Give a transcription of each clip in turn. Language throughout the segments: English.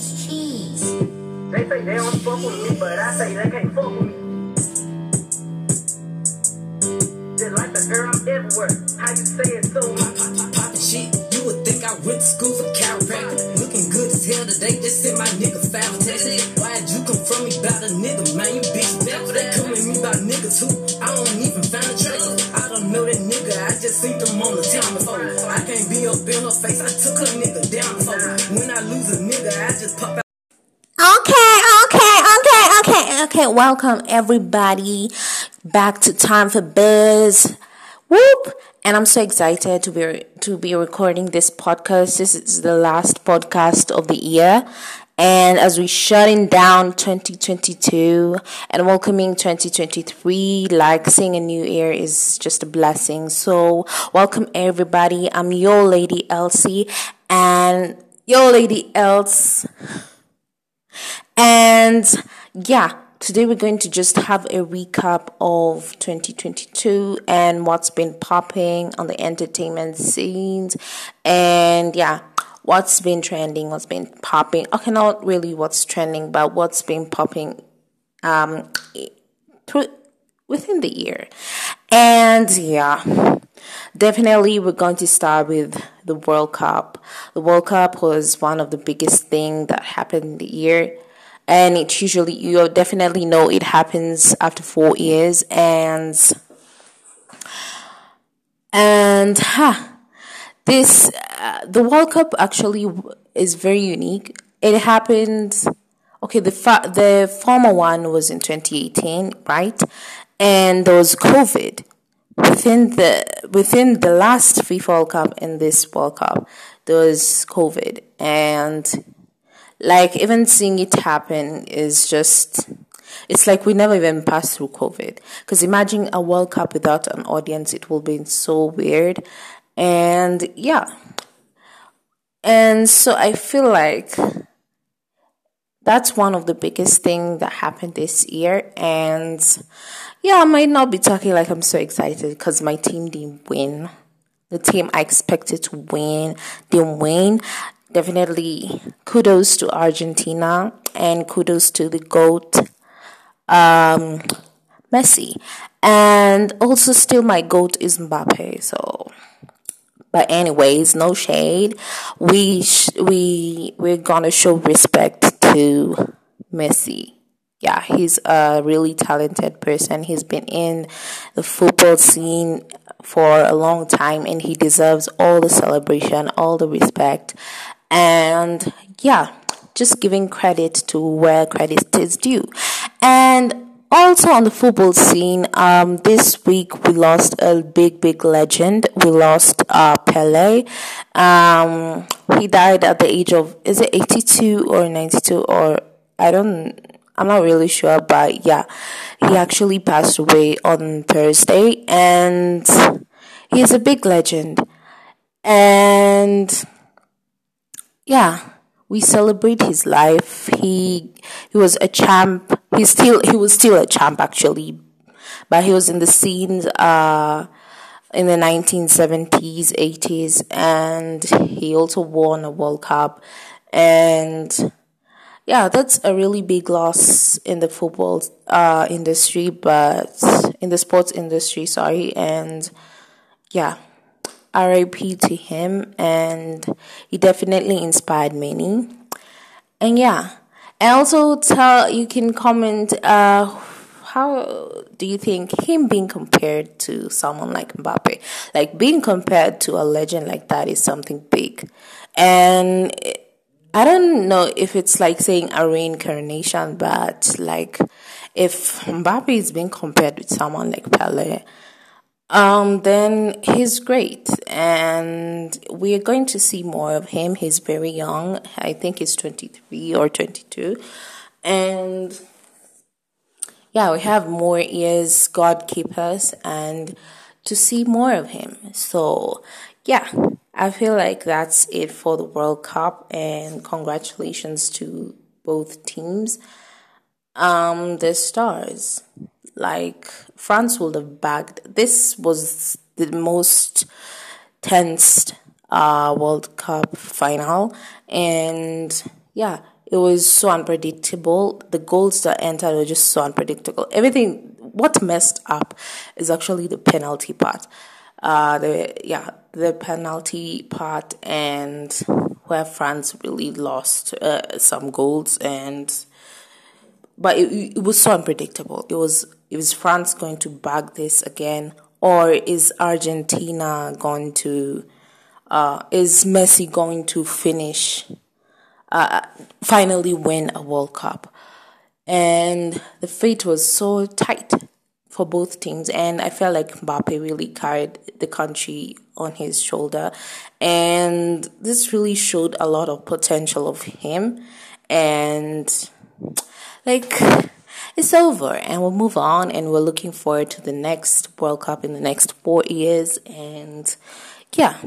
cheese. They say they don't fuck with me, but I say they can't fuck with me. Just like the girl, I'm everywhere. How you say it so? Shit, you would think I went to school for chiropractor. Looking good as hell today, just sent my nigga five texts. Why'd you come from me about a nigga, man? You bitch devil. They come at me about niggas who I don't even find a trace. I don't know that nigga, I just seen them on the town before. I can't be up in her face, I took her nigga down before. When I lose a nigga, I just pop out. Okay, okay, okay, okay, okay. Welcome everybody back to Time for Buzz. Whoop! And I'm so excited to be to be recording this podcast. This is the last podcast of the year. And as we shutting down 2022 and welcoming 2023, like seeing a new year is just a blessing. So welcome everybody. I'm your lady Elsie and your lady Else. And yeah, today we're going to just have a recap of 2022 and what's been popping on the entertainment scenes. And yeah, what's been trending, what's been popping. Okay, not really what's trending, but what's been popping um through within the year. And yeah, definitely we're going to start with the World Cup. The World Cup was one of the biggest thing that happened in the year. And it usually you definitely know it happens after four years and and huh, this uh, the World Cup actually is very unique. It happened. Okay, the fa- the former one was in 2018, right? And there was COVID within the within the last FIFA World Cup and this World Cup. There was COVID, and like even seeing it happen is just it's like we never even passed through COVID. Because imagine a World Cup without an audience, it will be so weird. And yeah. And so I feel like that's one of the biggest thing that happened this year. And yeah, I might not be talking like I'm so excited because my team didn't win. The team I expected to win didn't win. Definitely kudos to Argentina and kudos to the GOAT um, Messi. And also, still, my goat is Mbappe. So, but anyways, no shade. We sh- we we're gonna show respect to Messi. Yeah, he's a really talented person. He's been in the football scene for a long time, and he deserves all the celebration, all the respect, and yeah just giving credit to where credit is due. And also on the football scene, um, this week we lost a big, big legend. We lost uh, Pele. Um, he died at the age of is it eighty two or ninety two or I don't. I'm not really sure, but yeah, he actually passed away on Thursday, and he's a big legend. And yeah, we celebrate his life. He he was a champ. He still he was still a champ actually, but he was in the scenes uh in the 1970s, 80s, and he also won a World Cup. And yeah, that's a really big loss in the football uh, industry, but in the sports industry, sorry. And yeah. RIP to him, and he definitely inspired many. And yeah, and also tell you can comment. Uh, how do you think him being compared to someone like Mbappe, like being compared to a legend like that, is something big, and. I don't know if it's like saying a reincarnation, but like if Mbappe is being compared with someone like Pele, um, then he's great, and we're going to see more of him. He's very young. I think he's 23 or 22. And yeah, we have more years, God keep us, and to see more of him. So, yeah, I feel like that's it for the World Cup, and congratulations to both teams. Um, the stars like France would have bagged. This was the most tensed uh, World Cup final, and yeah, it was so unpredictable. The goals that entered were just so unpredictable. Everything, what messed up is actually the penalty part. Uh, the yeah, the penalty part and where France really lost uh, some goals and but it, it was so unpredictable. It was it was France going to bag this again or is Argentina going to uh, is Messi going to finish uh, finally win a World Cup? And the fate was so tight for both teams, and I felt like Mbappe really carried the country on his shoulder, and this really showed a lot of potential of him, and like it's over and we'll move on and we're looking forward to the next World Cup in the next four years and yeah,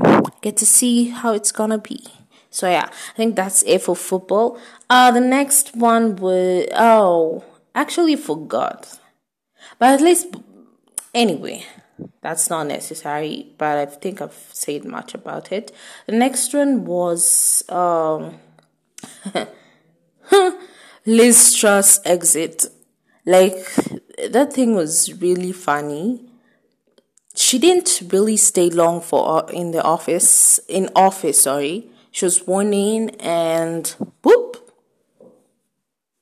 get to see how it's gonna be. So yeah, I think that's it for football. Uh the next one was oh actually forgot. But at least anyway, that's not necessary, but I think I've said much about it. The next one was um Liz Truss exit. Like that thing was really funny. She didn't really stay long for uh, in the office. In office, sorry. She was sworn in, and whoop.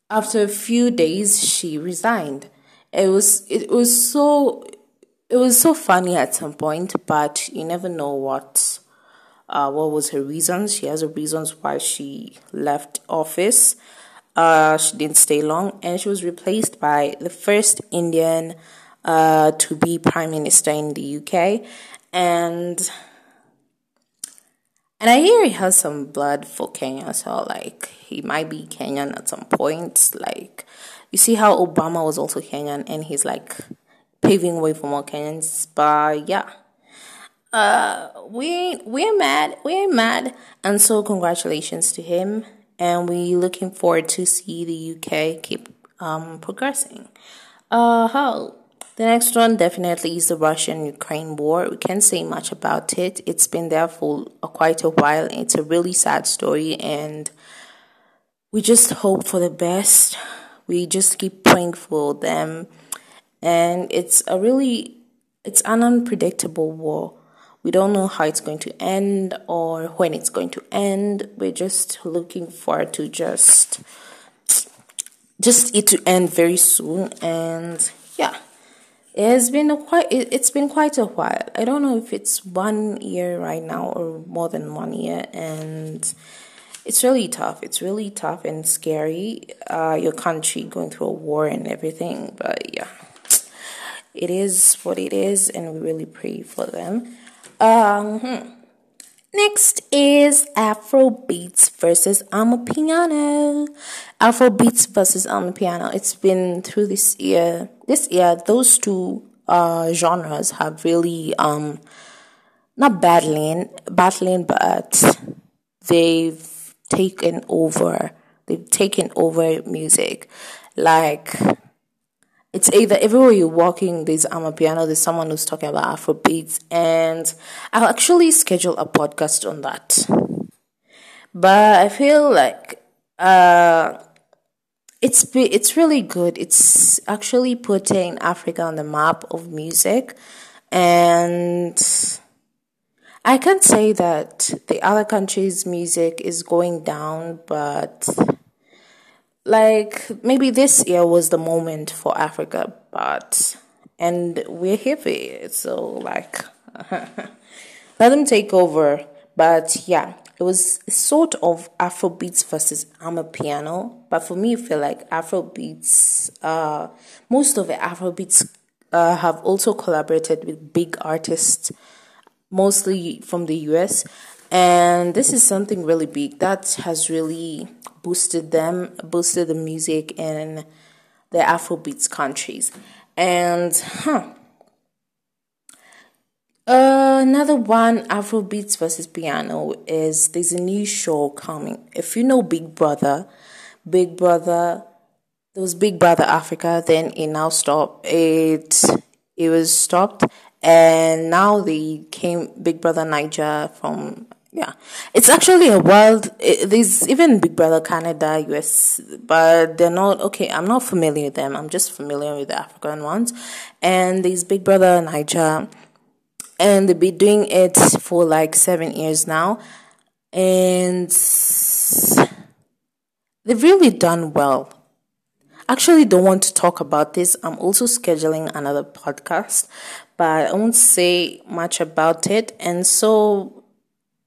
After a few days, she resigned. It was it was so it was so funny at some point, but you never know what uh, what was her reasons. She has her reasons why she left office. Uh, she didn't stay long, and she was replaced by the first Indian uh, to be prime minister in the UK, and and I hear he has some blood for Kenya, so like he might be Kenyan at some point. Like you see how Obama was also Kenyan, and he's like paving way for more Kenyans. But yeah uh we we're mad we're mad and so congratulations to him and we looking forward to see the UK keep um, progressing. Uh, how the next one definitely is the Russian-Ukraine war. We can't say much about it. It's been there for quite a while. It's a really sad story, and we just hope for the best. We just keep praying for them, and it's a really it's an unpredictable war. We don't know how it's going to end or when it's going to end. We're just looking forward to just just it to end very soon. And yeah it has been a quite it, has been quite a while. I don't know if it's one year right now or more than one year. And it's really tough it's really tough and scary uh, your country going through a war and everything but yeah it is what it is and we really pray for them um, hmm. Next is Afrobeats versus Amapiano. Afrobeats versus Amapiano. It's been through this year. This year, those two uh, genres have really um, not battling, battling, but they've taken over. They've taken over music. Like it's either everywhere you're walking, there's Amapiano, there's someone who's talking about Afrobeats, and I'll actually schedule a podcast on that. But I feel like uh, it's it's really good. It's actually putting Africa on the map of music, and I can't say that the other countries' music is going down, but like maybe this year was the moment for Africa, but and we're here for it. So like, let them take over. But yeah, it was sort of Afrobeats versus Amapiano. But for me, I feel like Afrobeats. Uh, most of the Afrobeats uh, have also collaborated with big artists, mostly from the US. And this is something really big that has really boosted them, boosted the music in the Afrobeats countries. And, huh. Uh, another one, Afrobeats versus piano, is there's a new show coming. If you know Big Brother, Big Brother, there was Big Brother Africa, then it now stopped. It it was stopped, and now they came Big Brother Naija from yeah, it's actually a world It, there's even Big Brother Canada, US, but they're not okay. I'm not familiar with them. I'm just familiar with the African ones, and there's Big Brother Naija, and they've been doing it for like seven years now, and they've really done well. Actually, don't want to talk about this. I'm also scheduling another podcast, but I won't say much about it, and so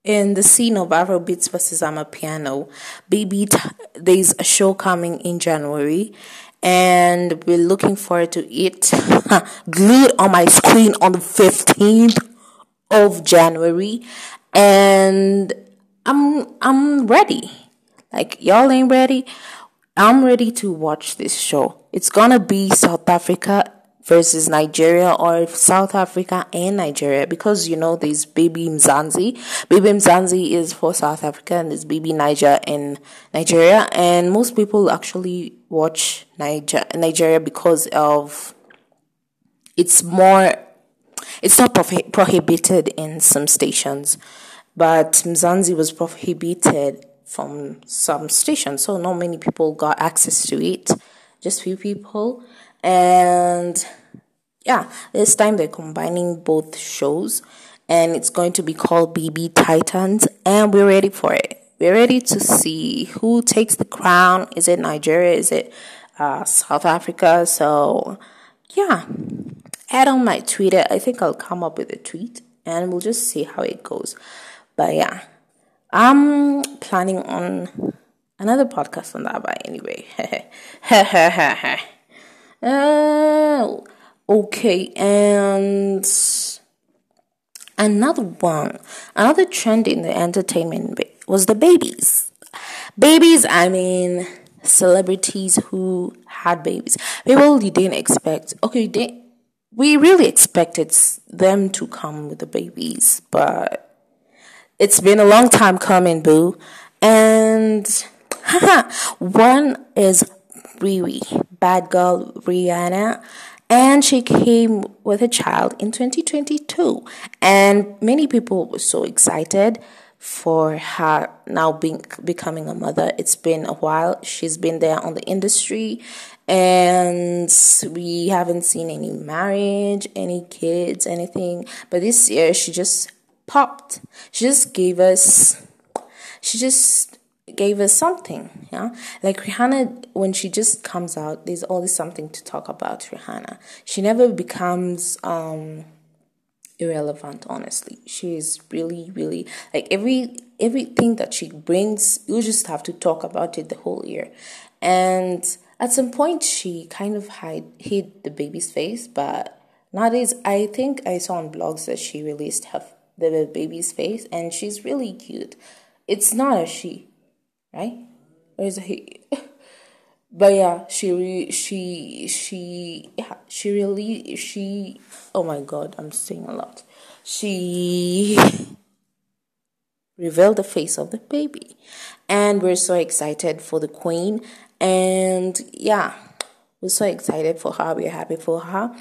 in the scene of Afrobeats versus Amapiano, Baby, t- there's a show coming in January, and we're looking forward to it. Glued on my screen on the 15th of January, and I'm I'm ready. Like y'all ain't ready. I'm ready to watch this show. It's gonna be South Africa versus Nigeria or South Africa and Nigeria. Because you know there's baby Mzansi. Baby Mzansi is for South Africa and there's baby Naija in Nigeria. And most people actually watch Naija Nigeria because of it's more it's not prohi- prohibited in some stations. But Mzansi was prohibited from some stations. So not many people got access to it. Just few people and yeah, this time they're combining both shows and it's going to be called BB Titans and we're ready for it. We're ready to see who takes the crown. Is it Nigeria? Is it uh, South Africa? So yeah, add on my Twitter. I think I'll come up with a tweet and we'll just see how it goes. But yeah, I'm planning on another podcast on that. But anyway, Oh, okay. And another one, another trend in the entertainment was the babies. Babies, I mean, celebrities who had babies. People you didn't expect. Okay, they, we really expected them to come with the babies, but it's been a long time coming, boo. And one is Riri, bad girl Rihanna, and she came with a child in 2022. And many people were so excited for her now being becoming a mother. It's been a while. She's been there on the industry and we haven't seen any marriage, any kids, anything. But this year she just popped. She just gave us she just gave us something, yeah. Like Rihanna, when she just comes out, there's always something to talk about Rihanna. She never becomes um irrelevant. Honestly, she is really, really like every everything that she brings. You just have to talk about it the whole year, and at some point she kind of hide hid the baby's face, but nowadays I think I saw on blogs that she released her the baby's face, and she's really cute. It's not a she right? It he? but yeah, she re- she she she really she oh my god, I'm saying a lot. She revealed the face of the baby. And we're so excited for the queen. And yeah, we're so excited for her. We're happy for her.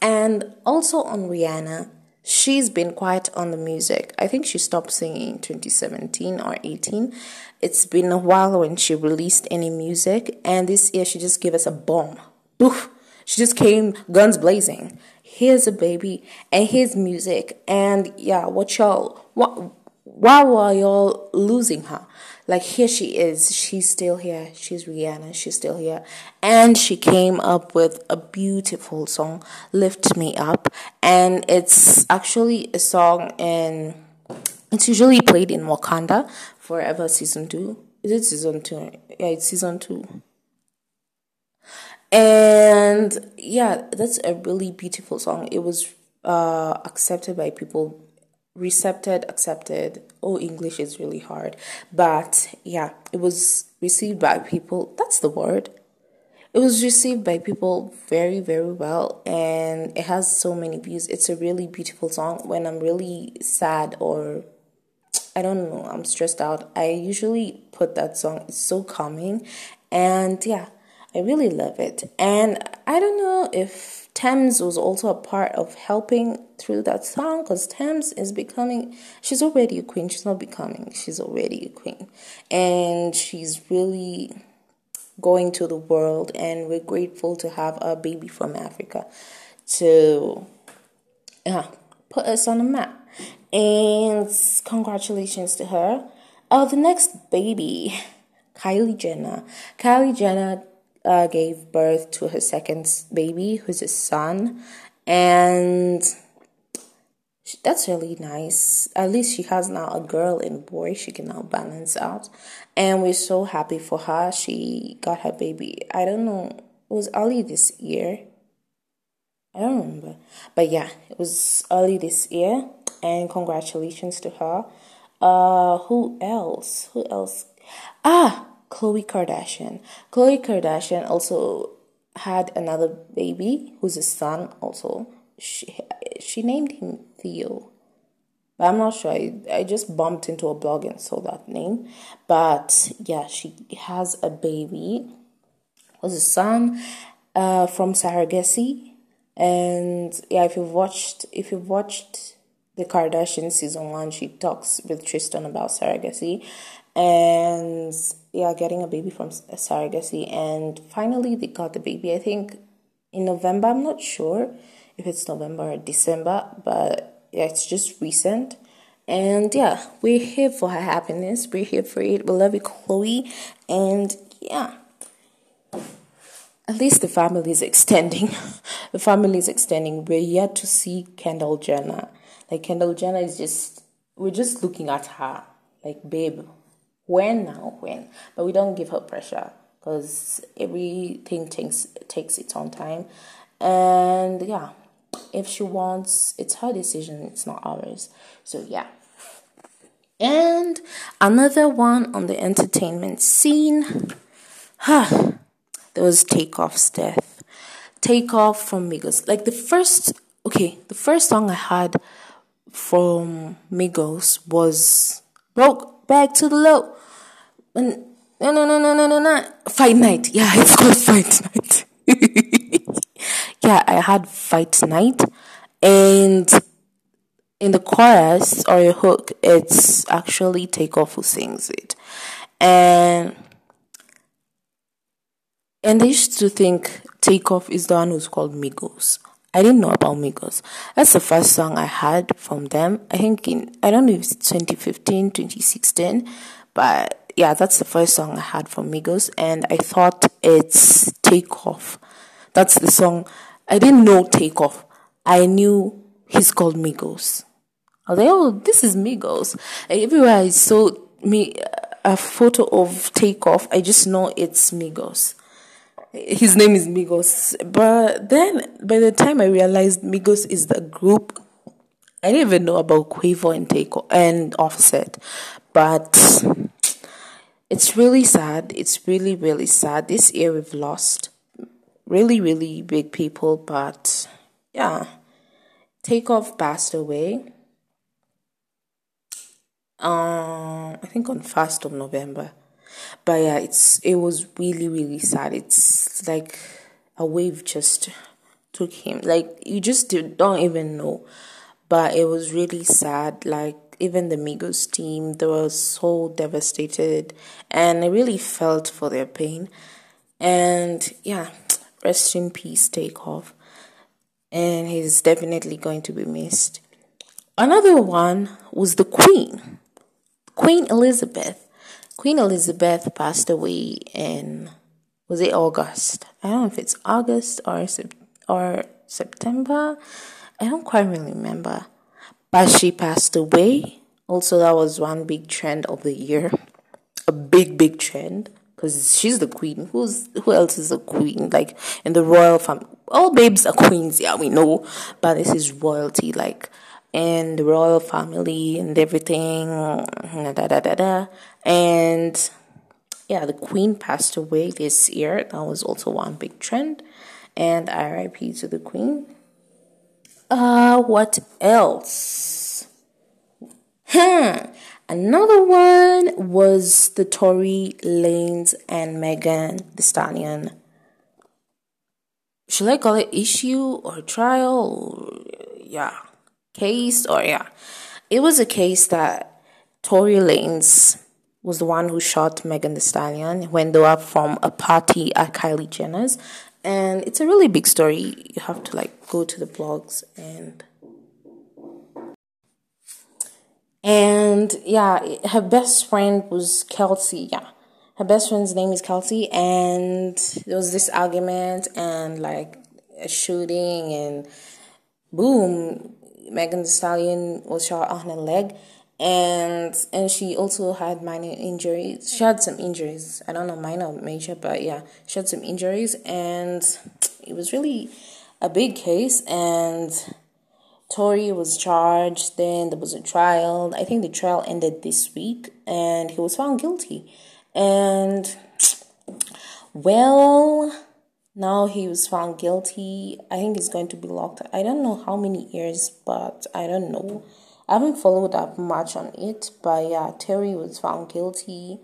And also on Rihanna, she's been quiet on the music. I think she stopped singing in 2017 or 18. It's been a while when she released any music, and this year she just gave us a bomb. Oof. She just came guns blazing. Here's a baby, and here's music, and yeah, what y'all, what, why were y'all losing her? Like here she is, she's still here. She's Rihanna, she's still here, and she came up with a beautiful song, "Lift Me Up," and it's actually a song in. It's usually played in Wakanda, Forever season two. Is it season two? Yeah, it's season two. And yeah, that's a really beautiful song. It was uh, accepted by people, recepted, accepted. Oh, English is really hard. But yeah, it was received by people. That's the word. It was received by people very, very well, and it has so many views. It's a really beautiful song. When I'm really sad or I don't know, I'm stressed out. I usually put that song. It's so calming. And yeah, I really love it. And I don't know if Tems was also a part of helping through that song because Tems is becoming, she's already a queen. She's not becoming, she's already a queen. And she's really going to the world. And we're grateful to have a baby from Africa to yeah, put us on the map. And congratulations to her. Oh, the next baby, Kylie Jenner. Kylie Jenner uh, gave birth to her second baby, who's a son, and that's really nice. At least she has now a girl and boy she can now balance out, and we're so happy for her. She got her baby. I don't know. It was early this year. I don't remember, but yeah, it was early this year, and congratulations to her. Uh, who else? Who else? Ah, Khloe Kardashian. Khloe Kardashian also had another baby who's a son also. She, she named him Theo. But I'm not sure. I, I just bumped into a blog and saw that name. But yeah, she has a baby. Was a son uh, from surrogacy. And yeah, if you've watched if you've watched the Kardashian season one, she talks with Tristan about surrogacy and yeah, getting a baby from surrogacy. And finally, they got the baby. I think in November. I'm not sure if it's November or December, but yeah, it's just recent. And yeah, we're here for her happiness. We're here for it. We love you, Khloe. And yeah, at least the family is extending. the family is extending. We're yet to see Kendall Jenner. Like Kendall Jenner is just, we're just looking at her. Like, babe, when now when. But we don't give her pressure because everything takes takes its own time. And yeah if she wants it's her decision it's not ours. So yeah. And another one on the entertainment scene huh there was takeoff's death. Takeoff from migos. Like the first okay the first song i had from migos was broke back to the low no, no, no, no, no, no, no. Fight night. Yeah, it's called fight night. yeah, I had fight night, and in the chorus or a hook, it's actually Takeoff who sings it, and and I used to think Takeoff is the one who's called Migos. I didn't know about Migos. That's the first song I had from them. I think in I don't know if it's 2015, 2016, but yeah, that's the first song I had from Migos, and I thought it's Takeoff. That's the song. I didn't know Takeoff. I knew he's called Migos. I was like, oh, this is Migos. Everywhere I saw me a photo of Takeoff, I just know it's Migos. His name is Migos. But then, by the time I realized Migos is the group, I didn't even know about Quavo and Takeoff and Offset. But it's really sad. It's really, really sad. This year we've lost really, really big people, but yeah. Takeoff passed away. Um, I think on first of November. But yeah, it's it was really, really sad. It's like a wave just took him. Like you just don't even know. But it was really sad. Like even the Migos team, they were so devastated, and I really felt for their pain. And yeah, rest in peace, Takeoff. And he's definitely going to be missed. Another one was the Queen, Queen Elizabeth. Queen Elizabeth passed away in was it August? I don't know if it's August or or September. I don't quite really remember. But she passed away. Also, that was one big trend of the year. A big, big trend. Because she's the queen. Who's who else is a queen? Like in the royal family. All babes are queens, yeah, we know. But this is royalty, like in the royal family and everything. Da, da, da, da. And yeah, the queen passed away this year. That was also one big trend. And RIP to the queen. Uh, what else? Hmm. Another one was the Tory Lanez and Megan Thee Stallion should I call it issue or trial? Yeah, case or yeah, it was a case that Tory Lanez was the one who shot Megan Thee Stallion when they were from a party at Kylie Jenner's, and it's a really big story. You have to like go to the blogs and and yeah, her best friend was Kelsey. Yeah, her best friend's name is Kelsey, and there was this argument and like a shooting, and boom, Megan Thee Stallion was shot on her leg, and and she also had minor injuries. She had some injuries. I don't know minor or major, but yeah, she had some injuries, and it was really a big case and Tory was charged, then there was a trial. I think the trial ended this week and he was found guilty. And well, now he was found guilty. I think he's going to be locked. I don't know how many years, but I don't know. I haven't followed up much on it, but yeah, Terry was found guilty.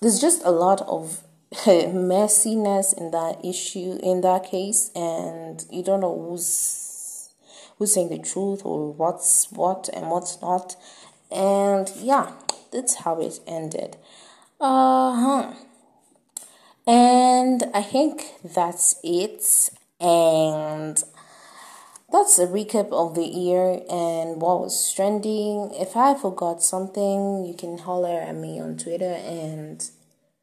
There's just a lot of messiness in that issue in that case and you don't know who's who's saying the truth or what's what and what's not. And yeah, that's how it ended. Uh huh. And I think that's it. And that's a recap of the year and what was trending. If I forgot something, you can holler at me on Twitter and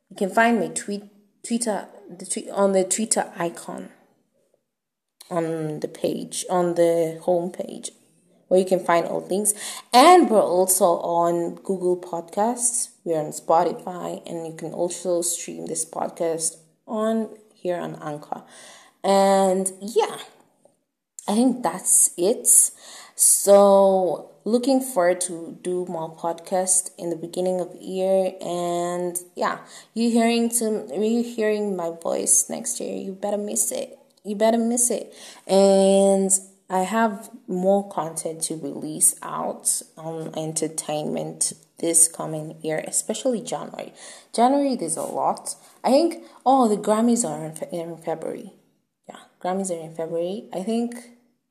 you can find my tweet Twitter the tweet on the Twitter icon on the page, on the home page, where you can find all things. And we're also on Google Podcasts. We're on Spotify, and you can also stream this podcast on here on Anchor. And yeah, I think that's it. So looking forward to do more podcast in the beginning of the year and yeah you hearing to you hearing my voice next year you better miss it you better miss it. And I have more content to release out on entertainment this coming year, especially January. January, there's a lot. I think, oh, the Grammys are in, in February. Yeah, Grammys are in February. I think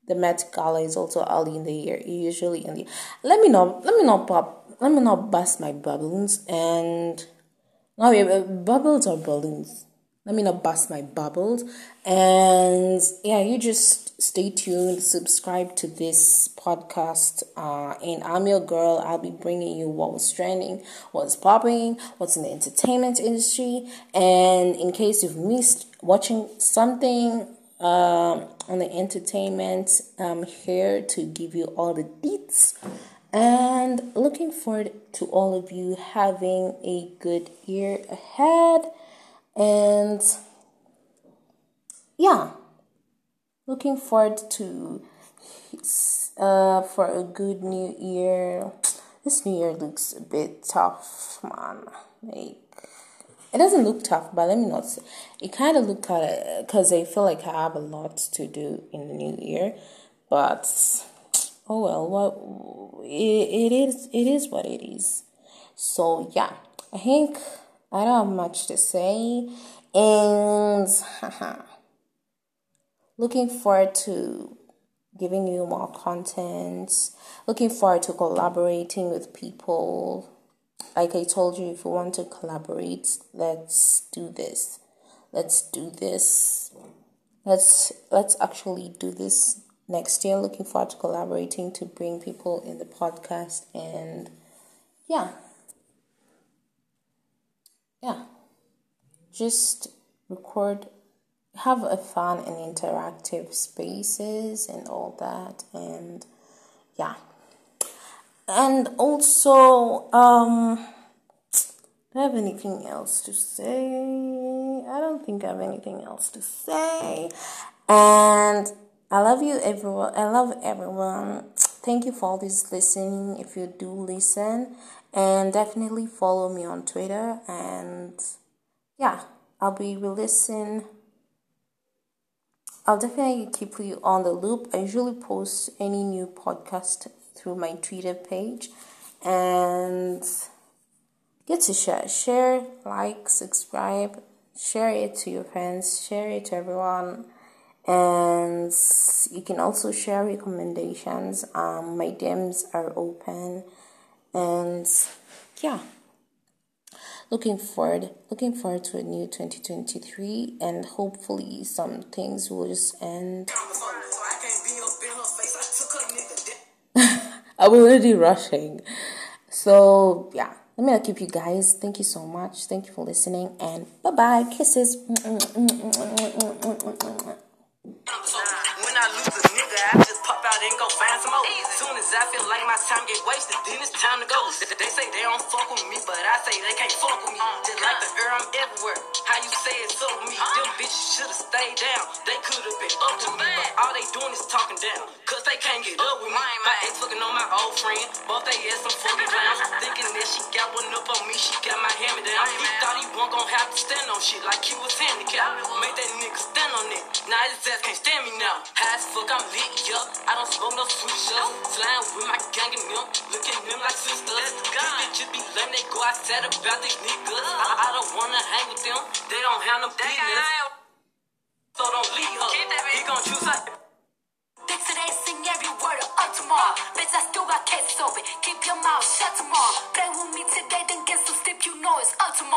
the Met Gala is also early in the year, usually in the. Let me not, let me not pop, let me not bust my bubbles and. No, yeah, uh, bubbles or balloons let me not bust my bubbles and yeah you just stay tuned subscribe to this podcast uh, and i'm your girl. I'll be bringing you what was trending what's popping what's in the entertainment industry. And in case you've missed watching something uh, on the entertainment i'm here to give you all the deets. And looking forward to all of you having a good year ahead. And yeah, looking forward to uh, for a good new year. This new year looks a bit tough, man. Like it doesn't look tough, but let me not say it. Kind of look of because I feel like I have a lot to do in the new year, but oh well, what it, it is it is what it is. So yeah, I think I don't have much to say, and looking forward to giving you more content. Looking forward to collaborating with people. Like I told you, if you want to collaborate, let's do this. Let's do this. Let's let's actually do this next year. Looking forward to collaborating to bring people in the podcast and yeah yeah, just record, have a fun and interactive spaces and all that, and yeah, and also um. Do I have anything else to say? I don't think I have anything else to say. And I love you, everyone. I love everyone. Thank you for all this listening. If you do listen, and definitely follow me on Twitter and yeah, I'll be releasing I'll definitely keep you on the loop. I usually post any new podcast through my Twitter page and get to share, share, like, subscribe, share it to your friends, share it to everyone. and you can also share recommendations. Um, my DMs are open, and yeah, looking forward, looking forward to a new 2023, and hopefully some things will just end. I'm already rushing. So, yeah, let me not keep you guys. Thank you so much. Thank you for listening. And bye bye. Kisses. Out and go find some more. As soon as I feel like my time get wasted, then it's time to go. They say they don't fuck with me, but I say they can't fuck with me. Just like the air, I'm everywhere. How you say it's up with me? Them bitches should've stayed down. They could've been up to me, but all they doing is talking down. Cause they can't get up with me. My ex fucking on my old friend, both they ass some fucking clowns. Thinking that she got one up on me, she got my hand me down. He thought he wasn't gonna have to stand on shit like he was handicapped. Made that nigga stand on it. Now his ass can't stand me now. High as fuck, I'm lit, yup. I don't smoke no sweet shots. Slime with my gang and them. Look at them like sisters. These bitches be lame, they go outside about these niggas. I, I don't wanna hang with them. They don't have no business. So don't leave her. He gon' choose her. Bitch, today sing every word of up tomorrow. Bitch, I still got cases open. Keep your mouth shut tomorrow. Play with me today, then get some step, you know it's up tomorrow.